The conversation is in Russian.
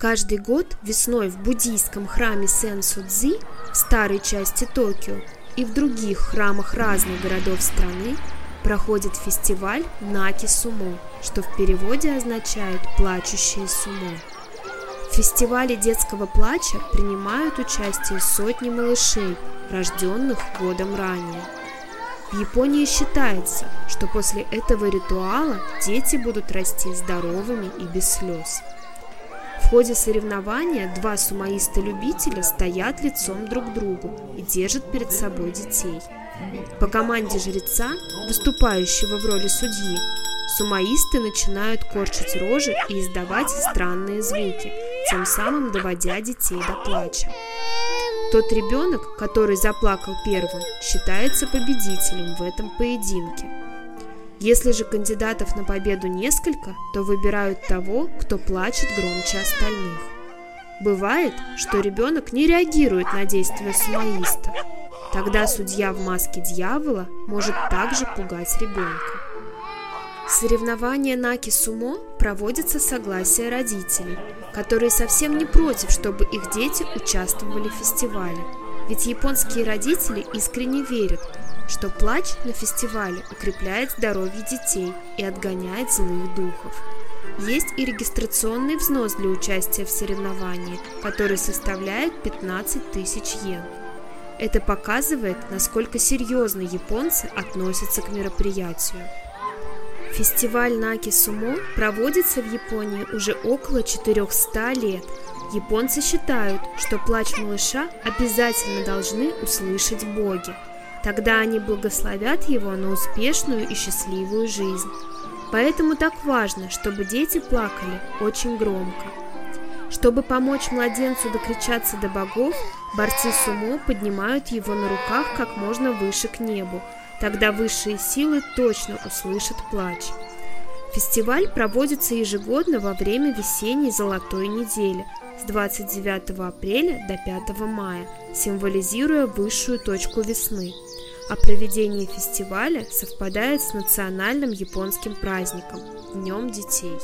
Каждый год весной в буддийском храме Сен-Судзи в старой части Токио и в других храмах разных городов страны проходит фестиваль Наки Сумо, что в переводе означает «плачущие сумо». В фестивале детского плача принимают участие сотни малышей, рожденных годом ранее. В Японии считается, что после этого ритуала дети будут расти здоровыми и без слез. Ходе соревнования два сумоиста-любителя стоят лицом друг к другу и держат перед собой детей. По команде жреца, выступающего в роли судьи, сумоисты начинают корчить рожи и издавать странные звуки, тем самым доводя детей до плача. Тот ребенок, который заплакал первым, считается победителем в этом поединке – если же кандидатов на победу несколько, то выбирают того, кто плачет громче остальных. Бывает, что ребенок не реагирует на действия сумоиста. Тогда судья в маске дьявола может также пугать ребенка. Соревнования Наки Сумо проводятся с согласия родителей, которые совсем не против, чтобы их дети участвовали в фестивале. Ведь японские родители искренне верят, что плач на фестивале укрепляет здоровье детей и отгоняет злых духов. Есть и регистрационный взнос для участия в соревновании, который составляет 15 тысяч йен. Это показывает, насколько серьезно японцы относятся к мероприятию. Фестиваль Наки Сумо проводится в Японии уже около 400 лет. Японцы считают, что плач малыша обязательно должны услышать боги – Тогда они благословят его на успешную и счастливую жизнь. Поэтому так важно, чтобы дети плакали очень громко. Чтобы помочь младенцу докричаться до богов, борцы сумо поднимают его на руках как можно выше к небу. Тогда высшие силы точно услышат плач. Фестиваль проводится ежегодно во время весенней золотой недели с 29 апреля до 5 мая, символизируя высшую точку весны – а проведение фестиваля совпадает с национальным японским праздником – Днем детей.